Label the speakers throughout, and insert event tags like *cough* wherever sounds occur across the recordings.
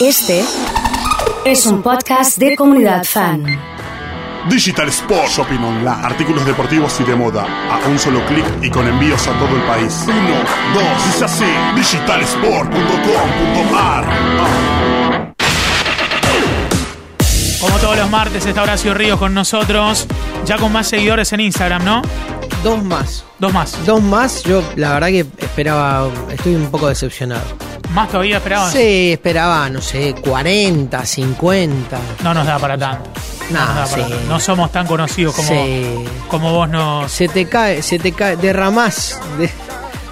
Speaker 1: Este es un podcast de comunidad fan.
Speaker 2: Digital Sport Shopping Online. Artículos deportivos y de moda. A un solo clic y con envíos a todo el país. Uno, dos, dice así. Digitalsport.com.ar.
Speaker 3: Como todos los martes está Horacio Ríos con nosotros, ya con más seguidores en Instagram, ¿no?
Speaker 4: Dos más.
Speaker 3: Dos más.
Speaker 4: Dos más, yo la verdad que esperaba, estoy un poco decepcionado.
Speaker 3: ¿Más todavía esperabas?
Speaker 4: Sí, esperaba, no sé, 40, 50.
Speaker 3: No nos da para tanto.
Speaker 4: No,
Speaker 3: para
Speaker 4: sí.
Speaker 3: No somos tan conocidos como,
Speaker 4: Sí.
Speaker 3: como vos nos...
Speaker 4: Se te cae, se te cae, derramás, de,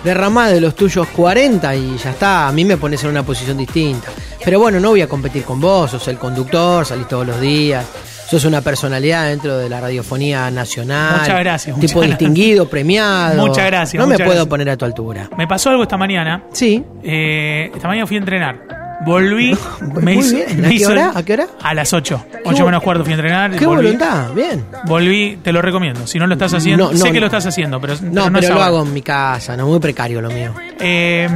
Speaker 4: derramás de los tuyos 40 y ya está, a mí me pones en una posición distinta. Pero bueno, no voy a competir con vos, sos el conductor, salís todos los días. Sos una personalidad dentro de la radiofonía nacional.
Speaker 3: Muchas gracias,
Speaker 4: Tipo
Speaker 3: muchas
Speaker 4: distinguido, *laughs* premiado.
Speaker 3: Muchas gracias,
Speaker 4: No me puedo poner a tu altura.
Speaker 3: Me pasó algo esta mañana.
Speaker 4: Sí.
Speaker 3: Eh, esta mañana fui a entrenar. Volví. *laughs*
Speaker 4: Muy bien. ¿A qué hora? ¿A qué hora?
Speaker 3: A las 8. 8 menos cuarto fui a entrenar.
Speaker 4: Qué
Speaker 3: volví.
Speaker 4: voluntad, bien.
Speaker 3: Volví, te lo recomiendo. Si no lo estás haciendo,
Speaker 4: No, no,
Speaker 3: sé que
Speaker 4: no.
Speaker 3: lo estás haciendo, pero
Speaker 4: No,
Speaker 3: pero
Speaker 4: pero, lo hago en mi casa, no, muy precario lo mío.
Speaker 3: Eh,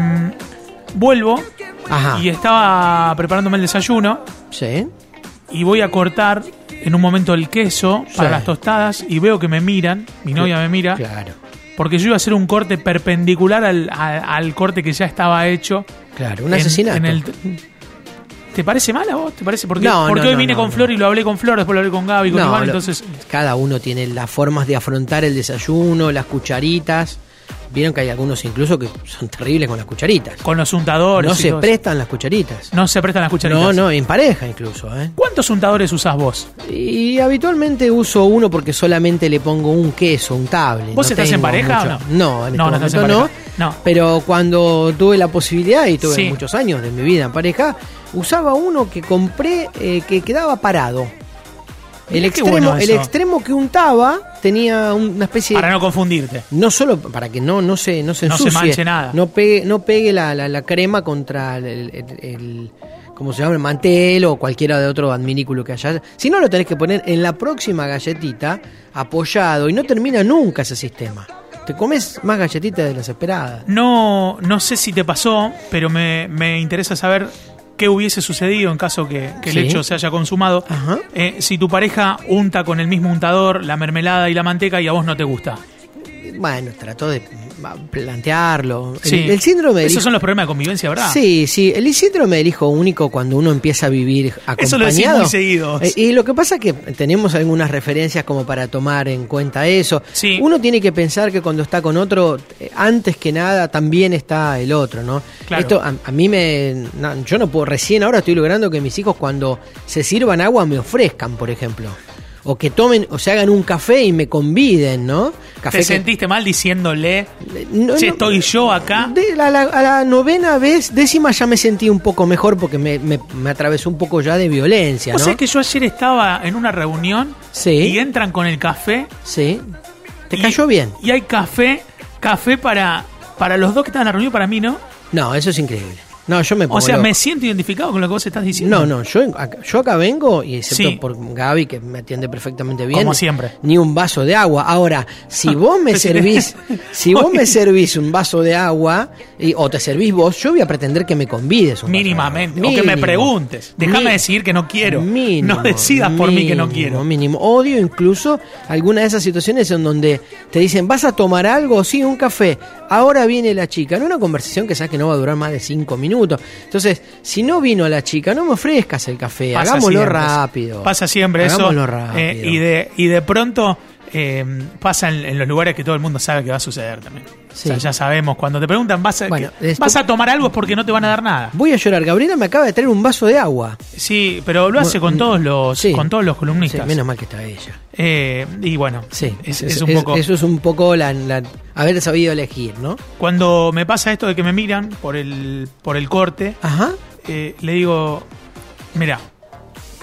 Speaker 3: vuelvo
Speaker 4: Ajá.
Speaker 3: y estaba preparándome el desayuno
Speaker 4: Sí.
Speaker 3: Y voy a cortar en un momento el queso para
Speaker 4: Sí.
Speaker 3: las tostadas y veo que me miran, mi novia me mira,
Speaker 4: Claro,
Speaker 3: porque yo iba a hacer un corte perpendicular al, al- al corte que ya estaba hecho.
Speaker 4: claro. Un
Speaker 3: en-
Speaker 4: asesinato.
Speaker 3: en el- ¿Te parece mal a vos? ¿Te parece? Porque,
Speaker 4: No,
Speaker 3: porque
Speaker 4: no,
Speaker 3: hoy vine
Speaker 4: no,
Speaker 3: con. Flor y lo hablé con Flor, después lo hablé con Gaby, con Iván,
Speaker 4: lo-
Speaker 3: entonces...
Speaker 4: Cada uno tiene las formas de afrontar el desayuno, las cucharitas. Vieron que hay algunos incluso que son terribles con las cucharitas.
Speaker 3: Con los untadores.
Speaker 4: No
Speaker 3: y
Speaker 4: se
Speaker 3: todo eso.
Speaker 4: prestan las cucharitas.
Speaker 3: No se prestan las cucharitas.
Speaker 4: No, no, en pareja incluso, ¿eh?
Speaker 3: ¿Cuántos untadores usás vos?
Speaker 4: Y habitualmente uso uno porque solamente le pongo un queso, un tablet.
Speaker 3: ¿Vos
Speaker 4: no
Speaker 3: estás en pareja o no?
Speaker 4: No, en
Speaker 3: No, no
Speaker 4: este
Speaker 3: estás en
Speaker 4: no.
Speaker 3: No.
Speaker 4: Pero cuando tuve la posibilidad, y tuve
Speaker 3: Sí.
Speaker 4: muchos años de mi vida en pareja, usaba uno que compré eh, que quedaba parado. El extremo,
Speaker 3: bueno
Speaker 4: el extremo que untaba tenía una especie de
Speaker 3: Para no confundirte.
Speaker 4: no solo para que no no se no se
Speaker 3: No se
Speaker 4: ensucie,
Speaker 3: manche nada.
Speaker 4: no pegue no pegue la, la- la crema contra el, el- ¿cómo se llama? el mantel o cualquiera de otro adminículo que haya. Si no lo tenés que poner en la próxima galletita apoyado y no termina nunca ese sistema. Te comes más galletitas de las esperadas.
Speaker 3: No, no sé si te pasó, pero me, me interesa saber qué hubiese sucedido en caso que, que
Speaker 4: Sí.
Speaker 3: el hecho se haya consumado. Eh, si tu pareja unta con el mismo untador la mermelada y la manteca y a vos no te gusta.
Speaker 4: Bueno, trató de plantearlo.
Speaker 3: Sí.
Speaker 4: El, síndrome
Speaker 3: Esos
Speaker 4: hijo-
Speaker 3: son los problemas de convivencia, ¿verdad?
Speaker 4: Sí, sí, el síndrome del hijo único cuando uno empieza a vivir acompañado.
Speaker 3: Eso lo decís muy seguido.
Speaker 4: Eh, y lo que pasa es que tenemos algunas referencias como para tomar en cuenta eso.
Speaker 3: Sí.
Speaker 4: Uno tiene que pensar que cuando está con otro, eh, antes que nada también está el otro, ¿no?
Speaker 3: Claro.
Speaker 4: Esto a, a mí me... no, yo no puedo, recién ahora estoy logrando que mis hijos cuando se sirvan agua me ofrezcan, por ejemplo. O que tomen, o se hagan un café y me conviden, ¿no? Café
Speaker 3: ¿Te
Speaker 4: que-
Speaker 3: sentiste mal diciéndole,
Speaker 4: no,
Speaker 3: che,
Speaker 4: no,
Speaker 3: estoy yo acá?
Speaker 4: de la, la- a la novena vez, décima ya me sentí un poco mejor porque me, me- me atravesó un poco ya de violencia,
Speaker 3: O
Speaker 4: ¿no?
Speaker 3: sea que yo ayer estaba en una reunión
Speaker 4: Sí.
Speaker 3: y entran con el café.
Speaker 4: Sí. ¿Te
Speaker 3: y-
Speaker 4: cayó bien?
Speaker 3: Y hay café, café para, para los dos que están en la reunión, para mí no.
Speaker 4: No, eso es increíble. No, yo me pongo
Speaker 3: O sea,
Speaker 4: loco.
Speaker 3: me siento identificado con lo que vos estás diciendo.
Speaker 4: No, no, yo acá, yo acá vengo y excepto
Speaker 3: Sí.
Speaker 4: por Gaby que me atiende perfectamente bien.
Speaker 3: Como siempre.
Speaker 4: Ni un vaso de agua. Ahora, si *laughs* vos me servís, *laughs* si vos me servís un vaso de agua y- o te servís vos, yo voy a pretender que me convides un vaso de
Speaker 3: Mínimamente.
Speaker 4: agua.
Speaker 3: O que me preguntes. Déjame decir que no quiero.
Speaker 4: Mínimo,
Speaker 3: no decidas por mí que no quiero.
Speaker 4: Mínimo. Odio incluso algunas de esas situaciones en donde te dicen, ¿vas a tomar algo? Sí, un café. Ahora viene la chica. En una conversación que sabes que no va a durar más de cinco minutos. Entonces, si no vino la chica, no me ofrezcas el café.
Speaker 3: Pasa
Speaker 4: Hagámoslo
Speaker 3: siempre.
Speaker 4: rápido.
Speaker 3: Pasa siempre
Speaker 4: Hagámoslo
Speaker 3: eso.
Speaker 4: rápido.
Speaker 3: eh, y, de, y de pronto eh, pasa en, en los lugares que todo el mundo sabe que va a suceder también.
Speaker 4: Sí.
Speaker 3: O sea, ya sabemos, cuando te preguntan, ¿vas a,
Speaker 4: Bueno,
Speaker 3: que-
Speaker 4: esto-
Speaker 3: ¿vas a tomar algo? Es porque no te van a dar nada.
Speaker 4: Voy a llorar. Gabriela me acaba de traer un vaso de agua.
Speaker 3: Sí, pero lo hace con todos los,
Speaker 4: Sí.
Speaker 3: con todos los
Speaker 4: Sí,
Speaker 3: columnistas.
Speaker 4: menos mal que está ella.
Speaker 3: Eh, y bueno,
Speaker 4: Sí,
Speaker 3: es,
Speaker 4: es-
Speaker 3: es un poco.
Speaker 4: eso es un poco la, la- haber sabido elegir, ¿no?
Speaker 3: Cuando me pasa esto de que me miran por el, por el corte,
Speaker 4: Ajá.
Speaker 3: eh, le digo, mira,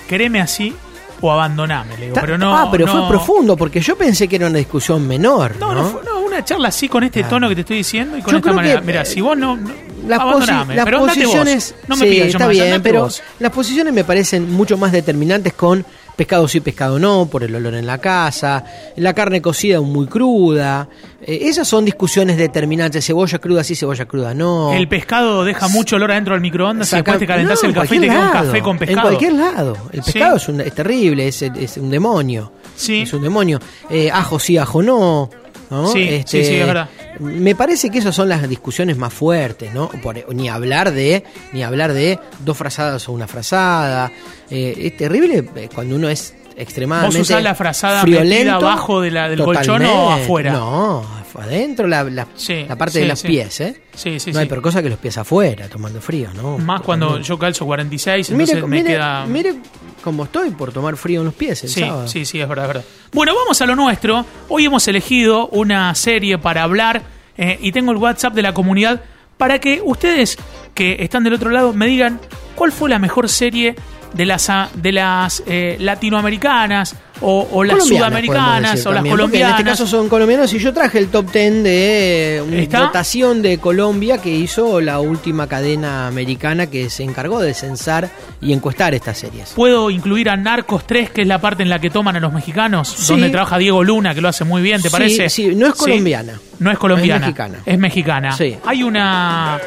Speaker 3: quereme así o abandoname, le digo, pero no.
Speaker 4: ah, pero
Speaker 3: no-
Speaker 4: fue profundo, porque yo pensé que era una discusión menor.
Speaker 3: No,
Speaker 4: No,
Speaker 3: no, fue no, una charla así con este tono que te estoy diciendo y con
Speaker 4: Yo
Speaker 3: esta manera. Mira,
Speaker 4: eh,
Speaker 3: si vos no, no-
Speaker 4: las, posi-
Speaker 3: Abandoname,
Speaker 4: las
Speaker 3: pero vos.
Speaker 4: posiciones.
Speaker 3: No me
Speaker 4: sí,
Speaker 3: pidas
Speaker 4: está bien, pero
Speaker 3: vos.
Speaker 4: las posiciones me parecen mucho más determinantes con pescado sí, pescado no, por el olor en la casa, la carne cocida muy cruda. Eh, esas son discusiones determinantes. Cebolla cruda sí, cebolla cruda no.
Speaker 3: El pescado deja mucho olor adentro del microondas y
Speaker 4: Saca-
Speaker 3: después te calentás
Speaker 4: No,
Speaker 3: el café y te queda un café con pescado.
Speaker 4: En cualquier lado. El
Speaker 3: Sí.
Speaker 4: pescado es, un- es terrible, es, es un demonio.
Speaker 3: Sí.
Speaker 4: Es un demonio. Eh, ajo sí, ajo no. ¿No?
Speaker 3: Sí, sí, sí, es verdad.
Speaker 4: Me parece que esas son las discusiones más fuertes, ¿no? Por- ni hablar de, ni hablar de dos frazadas o una frazada. Eh, es terrible eh, cuando uno es extremadamente
Speaker 3: ¿Vos usás la frazada
Speaker 4: friolento.
Speaker 3: abajo de la- del colchón o afuera?
Speaker 4: No, adentro la, la,
Speaker 3: Sí,
Speaker 4: la parte
Speaker 3: sí,
Speaker 4: de los
Speaker 3: sí.
Speaker 4: pies, ¿eh?
Speaker 3: Sí, sí,
Speaker 4: no hay
Speaker 3: sí.
Speaker 4: peor cosa que los pies afuera, tomando frío, ¿no?
Speaker 3: Más cuando yo calzo 46, entonces
Speaker 4: Mire,
Speaker 3: me
Speaker 4: mire,
Speaker 3: queda...
Speaker 4: mire cómo estoy por tomar frío en los pies el
Speaker 3: Sí,
Speaker 4: sábado.
Speaker 3: sí, sí, es verdad, es verdad. Bueno, vamos a lo nuestro. Hoy hemos elegido una serie para hablar eh, y tengo el WhatsApp de la comunidad para que ustedes que están del otro lado me digan cuál fue la mejor serie de las, ah, de las eh, latinoamericanas o, o las sudamericanas
Speaker 4: decir
Speaker 3: o las
Speaker 4: porque
Speaker 3: colombianas.
Speaker 4: En este caso son colombianos y yo traje el top 10 de eh, una
Speaker 3: ¿Está?
Speaker 4: votación de Colombia que hizo la última cadena americana que se encargó de censar y encuestar estas series.
Speaker 3: Puedo incluir a Narcos 3, que es la parte en la que toman a los mexicanos,
Speaker 4: Sí.
Speaker 3: donde trabaja Diego Luna, que lo hace muy bien, ¿te
Speaker 4: Sí,
Speaker 3: parece?
Speaker 4: sí, no es colombiana.
Speaker 3: No es colombiana.
Speaker 4: Es mexicana.
Speaker 3: Es mexicana. Hay una.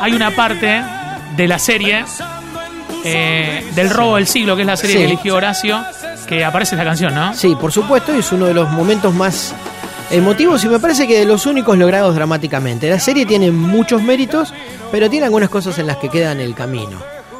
Speaker 3: Hay una parte de la serie eh, del robo del siglo, que es la serie
Speaker 4: Sí.
Speaker 3: que eligió Horacio, que aparece esta canción, ¿no?
Speaker 4: Sí, por supuesto, y es uno de los momentos más emotivos y me parece que de los únicos logrados dramáticamente. La serie tiene muchos méritos, pero tiene algunas cosas en las que queda en el camino.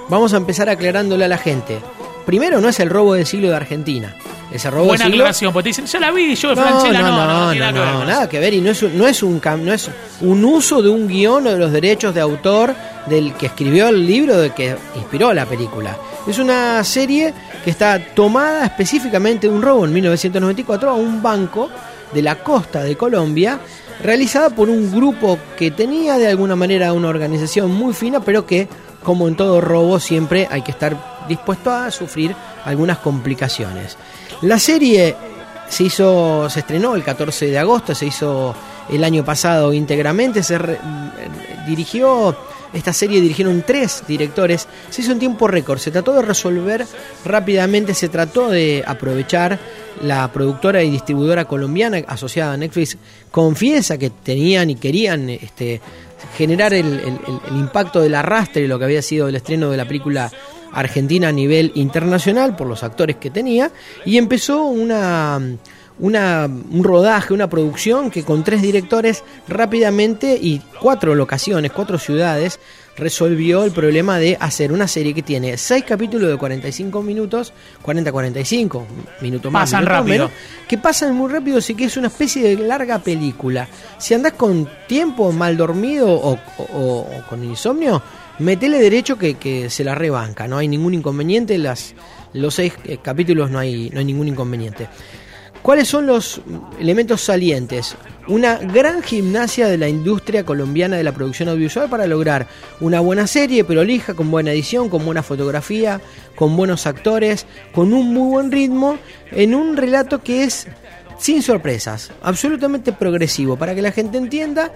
Speaker 4: Vamos a empezar aclarándole a la gente. Primero, no es el robo del siglo de Argentina. Es el robo
Speaker 3: Buena
Speaker 4: del siglo.
Speaker 3: aclaración, porque te dicen, ya la vi, yo de
Speaker 4: No,
Speaker 3: Franchella
Speaker 4: no,
Speaker 3: no,
Speaker 4: no,
Speaker 3: no,
Speaker 4: no,
Speaker 3: nada que ver
Speaker 4: no,
Speaker 3: con
Speaker 4: nada
Speaker 3: eso.
Speaker 4: que ver y no es, un- no es un no es un uso de un guion o de los derechos de autor del que escribió el libro de que inspiró la película. Es una serie que está tomada específicamente de un robo en 1994 a un banco de la costa de Colombia realizada por un grupo que tenía de alguna manera una organización muy fina pero que como en todo robo siempre hay que estar dispuesto a sufrir algunas complicaciones. La serie se hizo, se estrenó el 14 de agosto, se hizo el año pasado íntegramente, se dirigió esta serie dirigieron tres directores, se hizo en tiempo récord, se trató de resolver rápidamente, se trató de aprovechar. La productora y distribuidora colombiana asociada a Netflix confiesa que tenían y querían este, generar el, impacto del arrastre de lo que había sido el estreno de la película argentina a nivel internacional por los actores que tenía. Y empezó una, una- un rodaje, una producción que con tres directores rápidamente y cuatro locaciones, cuatro ciudades, resolvió el problema de hacer una serie que tiene seis capítulos de 45 minutos, 40-45 minutos más,
Speaker 3: Pasan
Speaker 4: minutos
Speaker 3: rápido.
Speaker 4: menos, que pasan muy rápido, así que es una especie de larga película. Si andás con tiempo, mal dormido o, o- o con insomnio, metele derecho que, que se la rebanca, no hay ningún inconveniente, las, los seis eh, capítulos no hay, no hay ningún inconveniente. ¿Cuáles son los elementos salientes? Una gran gimnasia de la industria colombiana de la producción audiovisual para lograr una buena serie, prolija, con buena edición, con buena fotografía, con buenos actores, con un muy buen ritmo, en un relato que es sin sorpresas, absolutamente progresivo, para que la gente entienda.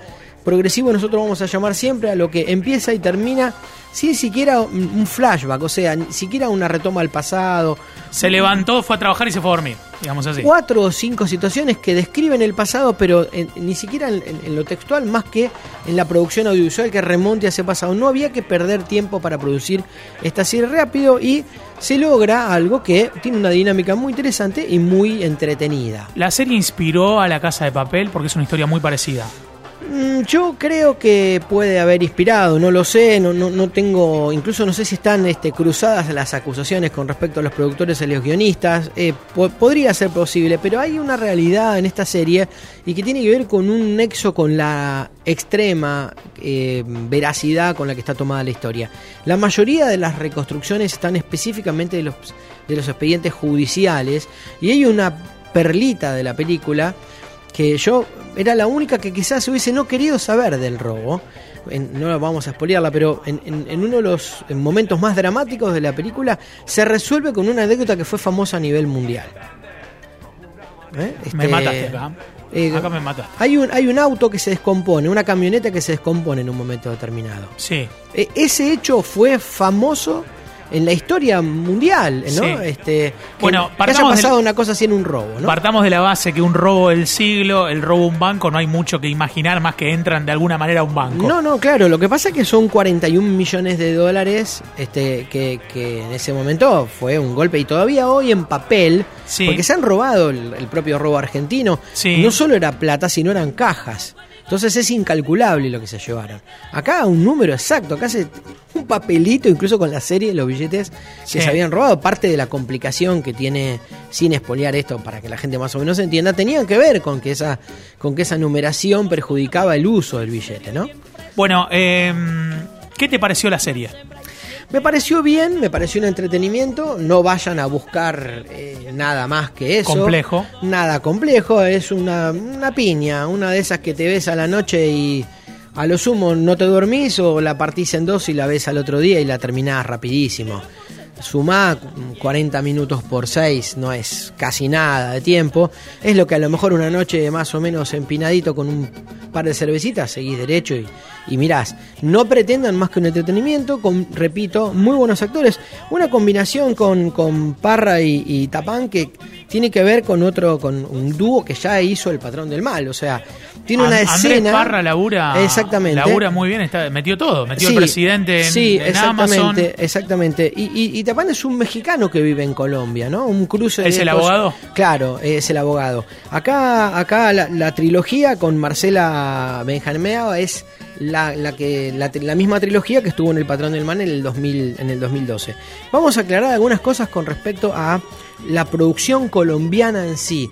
Speaker 4: Progresivo nosotros vamos a llamar siempre a lo que empieza y termina sin siquiera un flashback, o sea, ni siquiera una retoma al pasado,
Speaker 3: Se levantó, fue a trabajar y se fue a dormir, digamos así.
Speaker 4: cuatro o cinco situaciones que describen el pasado, pero en- ni siquiera en, en- en lo textual, más que en la producción audiovisual que remonte a ese pasado. No había que perder tiempo para producir esta serie rápido y se logra algo que tiene una dinámica muy interesante y muy entretenida.
Speaker 3: La serie inspiró a La Casa de Papel porque es una historia muy parecida.
Speaker 4: Mm, Yo creo que puede haber inspirado, no lo sé, no, no, no tengo, incluso no sé si están este, cruzadas las acusaciones con respecto a los productores y los guionistas, eh, po- podría ser posible, pero hay una realidad en esta serie y que tiene que ver con un nexo con la extrema eh, veracidad con la que está tomada la historia. La mayoría de las reconstrucciones están específicamente de los, de los expedientes judiciales y hay una perlita de la película que yo era la única que quizás hubiese no querido saber del robo. En- no vamos a spoilearla, pero en, en- en uno de los momentos más dramáticos de la película se resuelve con una anécdota que fue famosa a nivel mundial. ¿Eh?
Speaker 3: Me
Speaker 4: Este,
Speaker 3: mataste acá.
Speaker 4: Eh,
Speaker 3: Acá me mataste.
Speaker 4: Hay un, hay un auto que se descompone, una camioneta que se descompone en un momento determinado.
Speaker 3: Sí.
Speaker 4: Eh, ese hecho fue famoso en la historia mundial, ¿no?
Speaker 3: Sí.
Speaker 4: Este, que-
Speaker 3: Bueno,
Speaker 4: que haya pasado una cosa así en un robo, ¿no?
Speaker 3: Partamos de la base que un robo del siglo, el robo a un banco, no hay mucho que imaginar más que entran de alguna manera a un banco.
Speaker 4: No, no, claro, lo que pasa es que son 41 millones de dólares este, que, que en ese momento fue un golpe y todavía hoy en papel,
Speaker 3: Sí.
Speaker 4: porque se han robado el, el propio robo argentino,
Speaker 3: Sí.
Speaker 4: no solo era plata, sino eran cajas. Entonces es incalculable lo que se llevaron. Acá un número exacto, acá se, un papelito incluso con la serie, los billetes
Speaker 3: Sí.
Speaker 4: que se habían robado. Parte de la complicación que tiene, sin espolear esto para que la gente más o menos entienda, tenían que ver con que esa, con que esa numeración perjudicaba el uso del billete, ¿no?
Speaker 3: Bueno, eh, ¿qué te pareció la serie?
Speaker 4: Me pareció bien, me pareció un entretenimiento. No vayan a buscar eh, nada más que eso.
Speaker 3: Complejo.
Speaker 4: Nada complejo, es una, una piña, una de esas que te ves a la noche y a lo sumo no te dormís o la partís en dos y la ves al otro día y la terminás rapidísimo. Sumá 40 minutos por 6, no es casi nada de tiempo. Es lo que a lo mejor una noche más o menos empinadito con un par de cervecitas seguís derecho y, y mirás. No pretendan más que un entretenimiento, con, repito, muy buenos actores. Una combinación con, con Parra y, y Tapán que tiene que ver con otro, con un dúo que ya hizo El Patrón del Mal. O sea, tiene una
Speaker 3: An-
Speaker 4: escena.
Speaker 3: Andrés Parra labura,
Speaker 4: Exactamente.
Speaker 3: labura muy bien, está, metió todo, metió
Speaker 4: Sí,
Speaker 3: el presidente en,
Speaker 4: sí,
Speaker 3: en Amazon.
Speaker 4: exactamente, exactamente. Y, y, y Tapán es un mexicano que vive en Colombia, ¿no? Un cruce.
Speaker 3: ¿Es
Speaker 4: de
Speaker 3: el abogado?
Speaker 4: Claro, es el abogado. Acá, acá la, la trilogía con Marcela Benjamea es la, la que la, la misma trilogía que estuvo en El Patrón del Man en el 2000, en el 2012. Vamos a aclarar algunas cosas con respecto a la producción colombiana en sí.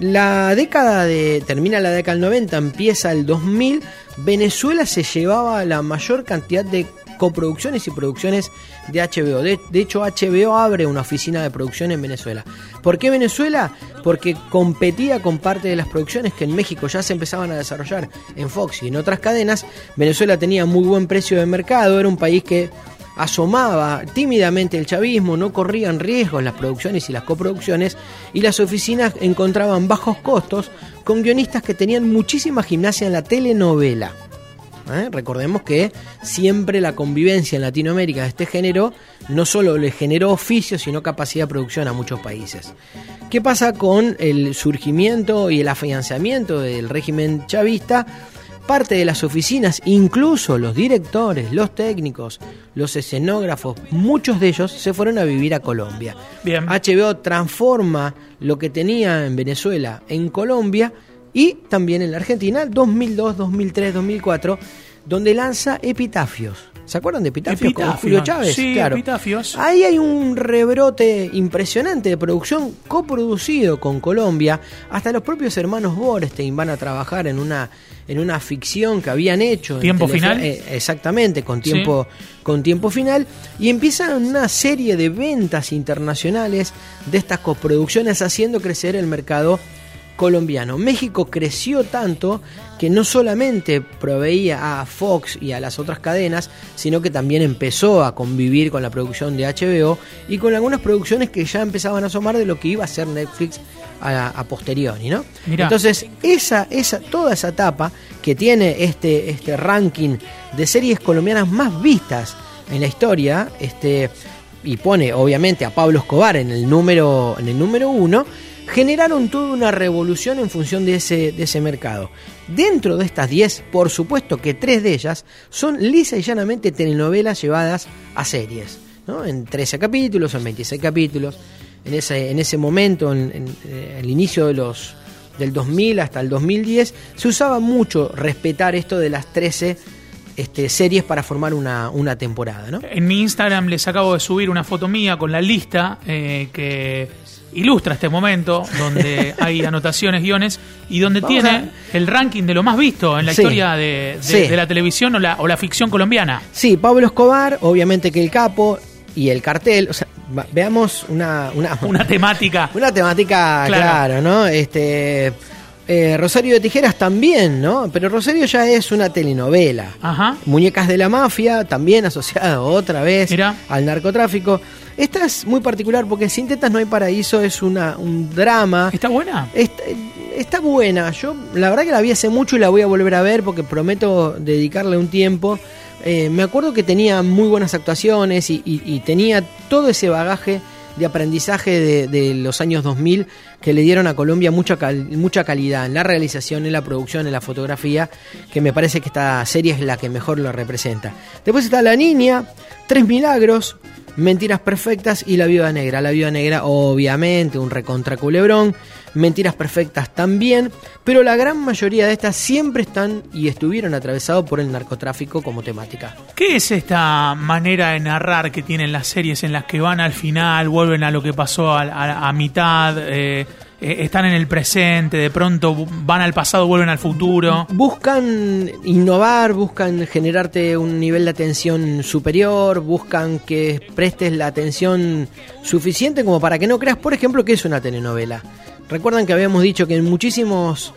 Speaker 4: La década de. termina la década del 90, empieza el 2000. Venezuela se llevaba la mayor cantidad de coproducciones y producciones de HBO. De, de hecho, HBO abre una oficina de producción en Venezuela. ¿Por qué Venezuela? Porque competía con parte de las producciones que en México ya se empezaban a desarrollar en Fox y en otras cadenas. Venezuela tenía muy buen precio de mercado, era un país que asomaba tímidamente el chavismo, no corrían riesgos las producciones y las coproducciones, y las oficinas encontraban bajos costos con guionistas que tenían muchísima gimnasia en la telenovela. ¿Eh? Recordemos que siempre la convivencia en Latinoamérica de este género no solo le generó oficio, sino capacidad de producción a muchos países. ¿Qué pasa con el surgimiento y el afianzamiento del régimen chavista? Parte de las oficinas, incluso los directores, los técnicos, los escenógrafos, muchos de ellos se fueron a vivir a Colombia.
Speaker 3: Bien.
Speaker 4: HBO transforma lo que tenía en Venezuela en Colombia y también en la Argentina, 2002, 2003, 2004, donde lanza Epitafios. ¿Se acuerdan de Epitafios, con Julio Chávez?
Speaker 3: sí,
Speaker 4: claro.
Speaker 3: Epitafios.
Speaker 4: Ahí hay un rebrote impresionante de producción coproducido con Colombia. Hasta los propios hermanos Borstein van a trabajar en una, en una ficción que habían hecho.
Speaker 3: ¿Tiempo final?
Speaker 4: eh, exactamente, con tiempo, con tiempo final. Y empiezan una serie de ventas internacionales de estas coproducciones haciendo crecer el mercado colombiano. México creció tanto que no solamente proveía a Fox y a las otras cadenas, sino que también empezó a convivir con la producción de HBO y con algunas producciones que ya empezaban a asomar de lo que iba a ser Netflix a, a posteriori, ¿no?
Speaker 3: Mirá.
Speaker 4: Entonces, esa, esa, toda esa etapa que tiene este, este ranking de series colombianas más vistas en la historia, este, y pone obviamente a Pablo Escobar en el número, en el número uno, generaron toda una revolución en función de ese, de ese mercado. Dentro de estas 10, por supuesto que tres de ellas son lisa y llanamente telenovelas llevadas a series, ¿no? en 13 capítulos, en 26 capítulos. En ese, en ese momento, en, eh, el inicio de los, del 2000 hasta el 2010, se usaba mucho respetar esto de las 13 este, series para formar una, una temporada. ¿no?
Speaker 3: En mi Instagram les acabo de subir una foto mía con la lista eh, que ilustra este momento, donde *laughs* hay anotaciones, guiones, y donde
Speaker 4: Vamos
Speaker 3: tiene el ranking de lo más visto en la
Speaker 4: Sí.
Speaker 3: historia de, de-
Speaker 4: Sí.
Speaker 3: de la televisión o la, o la ficción colombiana.
Speaker 4: Sí, Pablo Escobar, obviamente que el capo y el cartel, o sea, veamos una, una, *laughs*
Speaker 3: Una temática. *laughs*
Speaker 4: una temática,
Speaker 3: Claro.
Speaker 4: claro, ¿no? Este, eh, Rosario de Tijeras también, ¿no? Pero Rosario ya es una telenovela.
Speaker 3: Ajá.
Speaker 4: Muñecas de la Mafia, también asociada *laughs* otra vez
Speaker 3: Mirá.
Speaker 4: al narcotráfico. Esta es muy particular porque Sin Tetas No hay Paraíso es una, un drama.
Speaker 3: ¿Está buena?
Speaker 4: Está, está buena. Yo la verdad que la vi hace mucho y la voy a volver a ver porque prometo dedicarle un tiempo. Eh, me acuerdo que tenía muy buenas actuaciones y, y- y tenía todo ese bagaje de aprendizaje de, los años 2000 que le dieron a Colombia mucha, mucha calidad en la realización, en la producción, en la fotografía, que me parece que esta serie es la que mejor lo representa. Después está La Niña, Tres Milagros, Mentiras Perfectas y La Viuda Negra. La Viuda Negra, obviamente, un recontra culebrón. Mentiras Perfectas también, pero la gran mayoría de estas siempre están y estuvieron atravesados por el narcotráfico como temática.
Speaker 3: ¿Qué es esta manera de narrar que tienen las series en las que van al final, vuelven a lo que pasó a, mitad, eh, eh, están en el presente, de pronto van al pasado, vuelven al futuro?
Speaker 4: Buscan innovar, buscan generarte un nivel de atención superior, buscan que prestes la atención suficiente como para que no creas, por ejemplo, que es una telenovela. Recuerdan que habíamos dicho que en muchísimos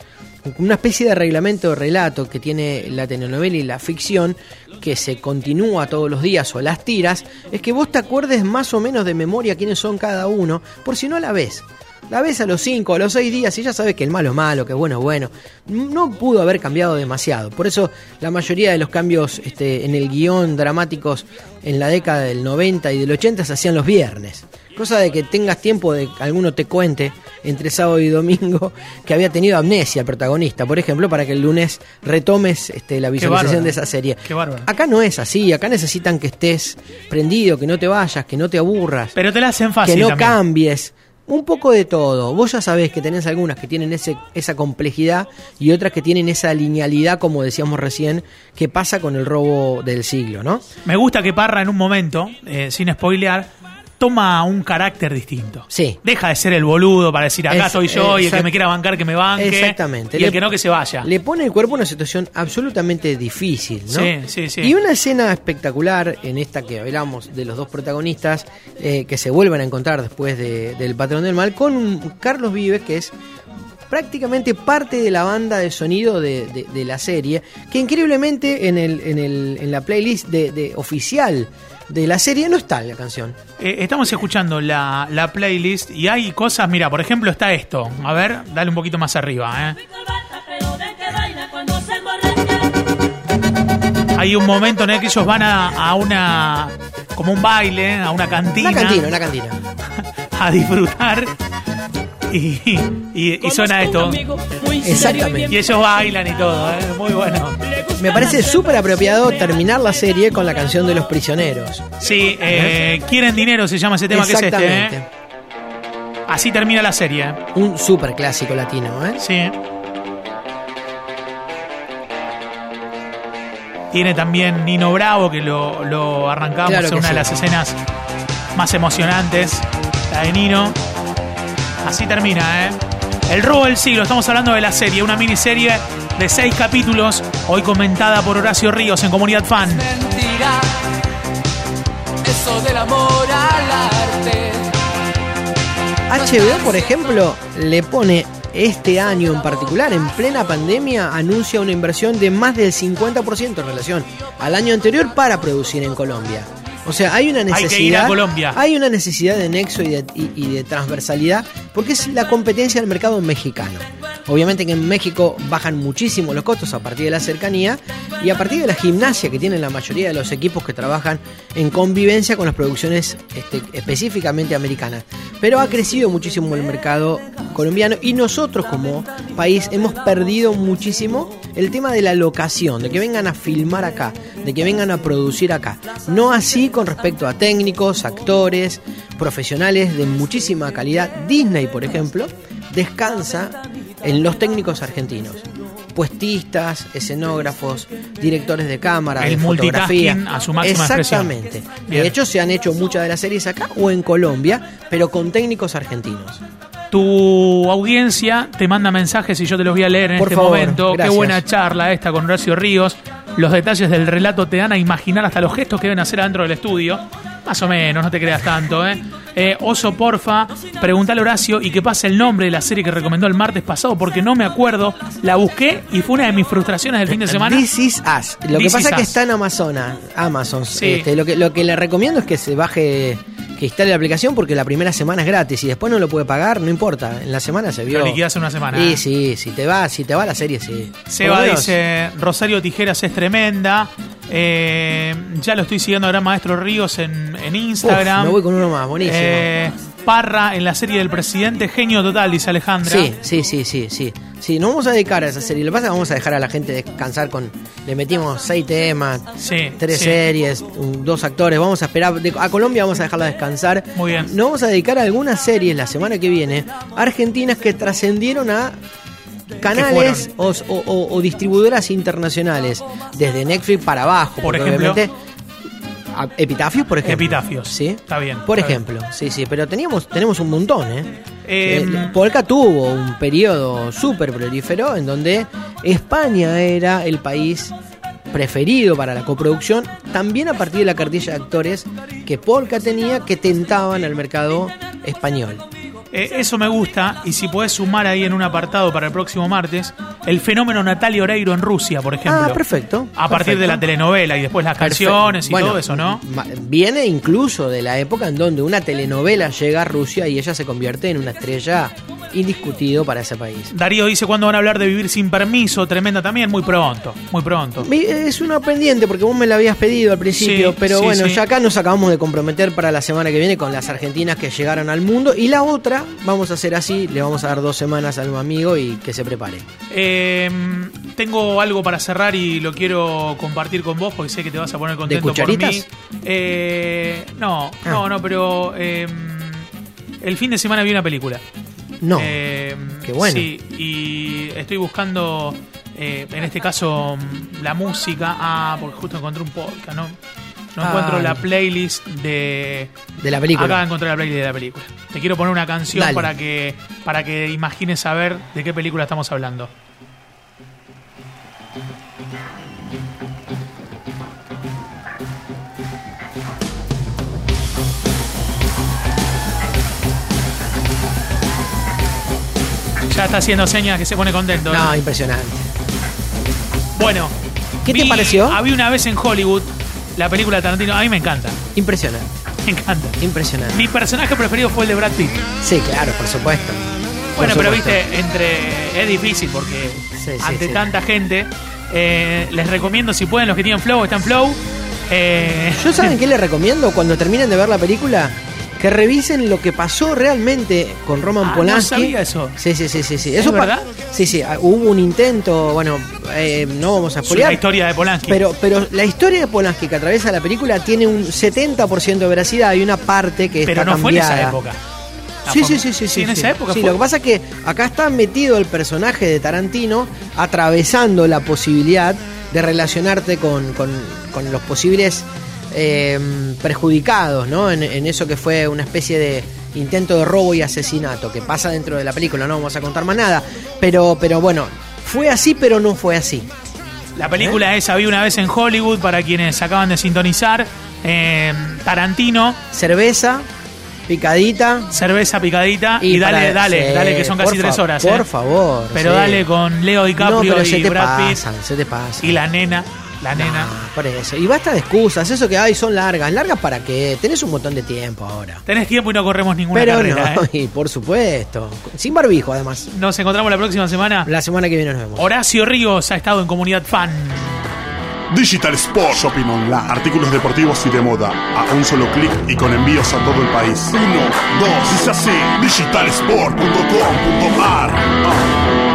Speaker 4: una especie de reglamento de relato que tiene la telenovela y la ficción que se continúa todos los días o las tiras, es que vos te acuerdes más o menos de memoria quiénes son cada uno, por si no la ves. La ves a los 5, a los 6 días y ya sabes que el malo es malo, que bueno es bueno. No pudo haber cambiado demasiado. Por eso la mayoría de los cambios este, en el guion dramáticos en la década del 90 y del 80 se hacían los viernes. Cosa de que tengas tiempo de que alguno te cuente entre sábado y domingo *laughs* que había tenido amnesia el protagonista, por ejemplo, para que el lunes retomes este, la visualización de esa serie.
Speaker 3: Qué bárbaro.
Speaker 4: Acá no es así, acá necesitan que estés prendido, que no te vayas, que no te aburras
Speaker 3: Pero te la hacen fácil
Speaker 4: que no
Speaker 3: también.
Speaker 4: cambies. Un poco de todo. Vos ya sabés que tenés algunas que tienen ese, esa complejidad y otras que tienen esa linealidad, como decíamos recién, que pasa con el robo del siglo, ¿no?
Speaker 3: Me gusta que Parra en un momento, eh, sin spoilear, toma un carácter distinto.
Speaker 4: Sí.
Speaker 3: Deja de ser el boludo para decir acá
Speaker 4: Es-
Speaker 3: estoy yo y el que me quiera bancar que me banque.
Speaker 4: Exactamente.
Speaker 3: Y el que no que se vaya.
Speaker 4: Le pone el cuerpo a una situación absolutamente difícil, ¿no?
Speaker 3: Sí, sí, sí.
Speaker 4: Y una escena espectacular en esta que hablamos de los dos protagonistas eh, que se vuelven a encontrar después de- del Patrón del Mal con un Carlos Vives que es prácticamente parte de la banda de sonido de, de- de la serie, que increíblemente en, el, en, el, en la playlist de, de oficial de la serie no está la canción.
Speaker 3: Eh, estamos escuchando la, la playlist y hay cosas, mira, por ejemplo está esto. A ver, dale un poquito más arriba, ¿eh? Hay un momento en el que ellos van a, a una, como un baile, a una cantina,
Speaker 4: Una cantina, una cantina. *laughs*
Speaker 3: a disfrutar *laughs* y, y- y suena esto.
Speaker 4: Exactamente.
Speaker 3: Y ellos bailan y todo, ¿eh? muy bueno.
Speaker 4: Me parece súper apropiado terminar la serie con la canción de los prisioneros.
Speaker 3: Sí, eh, quieren dinero se llama ese tema que es este.
Speaker 4: Exactamente.
Speaker 3: ¿eh? Así termina la serie.
Speaker 4: Un súper clásico latino, ¿eh?
Speaker 3: Sí. Tiene también Nino Bravo, que lo, lo arrancamos
Speaker 4: Claro
Speaker 3: en una de las escenas más emocionantes, la de Nino. Así termina, ¿eh? El robo del siglo, estamos hablando de la serie, una miniserie de seis capítulos, hoy comentada por Horacio Ríos en Comunidad Fan.
Speaker 5: mentira. Eso del amor al arte.
Speaker 4: HBO, por ejemplo, le pone este año en particular, en plena pandemia, anuncia una inversión de más del 50% en relación al año anterior para producir en Colombia. O sea, hay una
Speaker 3: que ir a
Speaker 4: necesidad.
Speaker 3: Colombia.
Speaker 4: Hay una necesidad de nexo y de, y- y de transversalidad, porque es la competencia del mercado mexicano. Obviamente que en México bajan muchísimo los costos a partir de la cercanía y a partir de la gimnasia que tienen la mayoría de los equipos que trabajan en convivencia con las producciones este, específicamente americanas. Pero ha crecido muchísimo el mercado colombiano y nosotros como país hemos perdido muchísimo el tema de la locación, de que vengan a filmar acá, de que vengan a producir acá. No así con respecto a técnicos, actores, profesionales de muchísima calidad. Disney, por ejemplo, descansa en los técnicos argentinos. Puestistas, escenógrafos, directores de cámara,
Speaker 3: El
Speaker 4: de fotografía.
Speaker 3: a su máxima.
Speaker 4: Exactamente. De hecho, se han hecho muchas de las series acá o en Colombia, pero con técnicos argentinos.
Speaker 3: Tu audiencia te manda mensajes y yo te los voy a leer en
Speaker 4: Por
Speaker 3: este
Speaker 4: favor,
Speaker 3: momento. Qué buena charla esta con Horacio Ríos. Los detalles del relato te dan a imaginar hasta los gestos que deben hacer adentro del estudio. Más o menos, no te creas tanto, ¿eh? Eh, Oso, porfa, pregúntale a Horacio y que pase el nombre de la serie que recomendó el martes pasado porque no me acuerdo. La busqué y fue una de mis frustraciones del fin de semana.
Speaker 4: This is Us. Lo
Speaker 3: This
Speaker 4: que pasa es que está en Amazon. Amazon.
Speaker 3: Sí.
Speaker 4: Este, lo, que, lo que le recomiendo es que se baje que instale la aplicación porque la primera semana es gratis y después no lo puede pagar, no importa. En la semana se vio.
Speaker 3: Lo liquidas en una semana.
Speaker 4: Sí,
Speaker 3: ¿eh?
Speaker 4: sí, si te va, si te va la serie, sí.
Speaker 3: Seba dice, Rosario Tijeras es tremenda. Eh, ya lo estoy siguiendo a Gran Maestro Ríos en, en Instagram.
Speaker 4: Uf, me voy con uno más, buenísimo.
Speaker 3: Eh, Parra en la serie del presidente, genio total, dice Alejandra.
Speaker 4: Sí, sí, sí, sí, sí. Sí, nos vamos a dedicar a esa serie. Lo que pasa es que vamos a dejar a la gente descansar con. Le metimos seis temas,
Speaker 3: Sí,
Speaker 4: tres
Speaker 3: sí.
Speaker 4: series, dos actores. Vamos a esperar. a Colombia vamos a dejarla descansar.
Speaker 3: Muy bien.
Speaker 4: Nos vamos a dedicar a algunas series la semana que viene, argentinas que trascendieron a canales o, o- o- o distribuidoras internacionales, desde Netflix para abajo.
Speaker 3: Por ejemplo.
Speaker 4: obviamente- Epitafios, por ejemplo.
Speaker 3: Epitafios.
Speaker 4: Sí.
Speaker 3: Está bien,
Speaker 4: Por
Speaker 3: está
Speaker 4: ejemplo, sí, sí, pero teníamos, tenemos un montón, ¿eh?
Speaker 3: Eh,
Speaker 4: Eh, Polka tuvo un periodo súper prolífero en donde España era el país preferido para la coproducción, también a partir de la cartilla de actores que Polka tenía que tentaban al mercado español.
Speaker 3: Eh, eso me gusta, y si podés sumar ahí en un apartado para el próximo martes, el fenómeno Natalia Oreiro en Rusia, por ejemplo.
Speaker 4: Ah, perfecto.
Speaker 3: A partir de la telenovela y después las
Speaker 4: Perfecto.
Speaker 3: canciones y
Speaker 4: Bueno,
Speaker 3: todo eso, ¿no?
Speaker 4: Viene incluso de la época en donde una telenovela llega a Rusia y ella se convierte en una estrella indiscutido para ese país.
Speaker 3: Darío dice cuándo van a hablar de vivir sin permiso, tremenda también, muy pronto, muy pronto.
Speaker 4: Es una pendiente porque vos me la habías pedido al principio,
Speaker 3: Sí,
Speaker 4: pero
Speaker 3: sí,
Speaker 4: bueno,
Speaker 3: sí.
Speaker 4: ya acá nos acabamos de comprometer para la semana que viene con las argentinas que llegaron al mundo y la otra vamos a hacer así, le vamos a dar dos semanas a un amigo y que se prepare.
Speaker 3: Eh, tengo algo para cerrar y lo quiero compartir con vos porque sé que te vas a poner contento por mí.
Speaker 4: cucharitas?
Speaker 3: Eh, no, no,
Speaker 4: Ah.
Speaker 3: no, pero eh, el fin de semana vi una película.
Speaker 4: No,
Speaker 3: Eh,
Speaker 4: qué bueno.
Speaker 3: Sí, y estoy buscando, eh, en este caso, mm, la música. Ah, porque justo encontré un podcast, ¿no? No
Speaker 4: Ah.
Speaker 3: encuentro la playlist de.
Speaker 4: de la película.
Speaker 3: Acá encontré la playlist de la película. Te quiero poner una canción
Speaker 4: Dale.
Speaker 3: para que para que imagines saber de qué película estamos hablando. Ya está haciendo señas que se pone contento.
Speaker 4: No,
Speaker 3: ¿eh?
Speaker 4: impresionante.
Speaker 3: Bueno.
Speaker 4: ¿Qué te pareció?
Speaker 3: Había una vez en Hollywood la película de Tarantino. A mí me encanta.
Speaker 4: Impresionante,
Speaker 3: Me encanta.
Speaker 4: impresionante.
Speaker 3: Mi personaje preferido fue el de Brad Pitt.
Speaker 4: Sí, claro, por supuesto.
Speaker 3: Bueno,
Speaker 4: Por
Speaker 3: pero viste, entre es difícil porque
Speaker 4: Sí, sí,
Speaker 3: ante
Speaker 4: sí.
Speaker 3: tanta gente eh, les recomiendo si pueden los que tienen flow están flow. Eh,
Speaker 4: Yo saben qué les recomiendo cuando terminen de ver la película que revisen lo que pasó realmente con Roman
Speaker 3: Ah, no
Speaker 4: Polanski.
Speaker 3: sabía eso.
Speaker 4: Sí, sí, sí, sí, sí.
Speaker 3: ¿Es
Speaker 4: Eso
Speaker 3: verdad?
Speaker 4: Sí, sí. ah, Hubo un intento, bueno, eh, no vamos a
Speaker 3: es
Speaker 4: spoilear.
Speaker 3: la historia de Polanski.
Speaker 4: Pero, pero la historia de Polanski que atraviesa la película tiene un 70% de veracidad y una parte que
Speaker 3: Pero
Speaker 4: está
Speaker 3: no fue en
Speaker 4: cambiada.
Speaker 3: esa época.
Speaker 4: Sí, sí, sí, sí, sí.
Speaker 3: en esa época
Speaker 4: Sí,
Speaker 3: fue.
Speaker 4: lo que pasa es que acá está metido el personaje de Tarantino atravesando la posibilidad de relacionarte con, con- con los posibles eh, perjudicados, ¿no? En, en eso que fue una especie de intento de robo y asesinato que pasa dentro de la película. No vamos a contar más nada, pero, pero bueno, fue así, pero no fue así.
Speaker 3: La
Speaker 4: ¿Eh?
Speaker 3: película es Había una vez en Hollywood para quienes acaban de sintonizar. Eh, Tarantino,
Speaker 4: Cerveza, picadita.
Speaker 3: cerveza picadita y, dale, dale,
Speaker 4: sí,
Speaker 3: dale que son casi tres horas.
Speaker 4: Por
Speaker 3: eh.
Speaker 4: favor.
Speaker 3: Pero
Speaker 4: sí.
Speaker 3: dale con Leo
Speaker 4: No,
Speaker 3: DiCaprio
Speaker 4: se
Speaker 3: y
Speaker 4: te
Speaker 3: Brad Pitt
Speaker 4: pasan, se te pasan.
Speaker 3: y la nena, la nena.
Speaker 4: No, por eso. Y basta de excusas, eso que hay son largas. ¿Largas para qué? Tenés un montón de tiempo ahora.
Speaker 3: Tenés tiempo y no corremos ninguna
Speaker 4: Pero
Speaker 3: carrera.
Speaker 4: no,
Speaker 3: eh. *laughs*
Speaker 4: y por supuesto. Sin barbijo, además.
Speaker 3: Nos encontramos la próxima semana.
Speaker 4: La semana que viene nos vemos.
Speaker 3: Horacio Ríos ha estado en Comunidad Fan.
Speaker 2: Digital Sport Shopping Online. Artículos deportivos y de moda. A un solo clic y con envíos a todo el país. Uno, dos, dice así. Digitalsport.com.ar.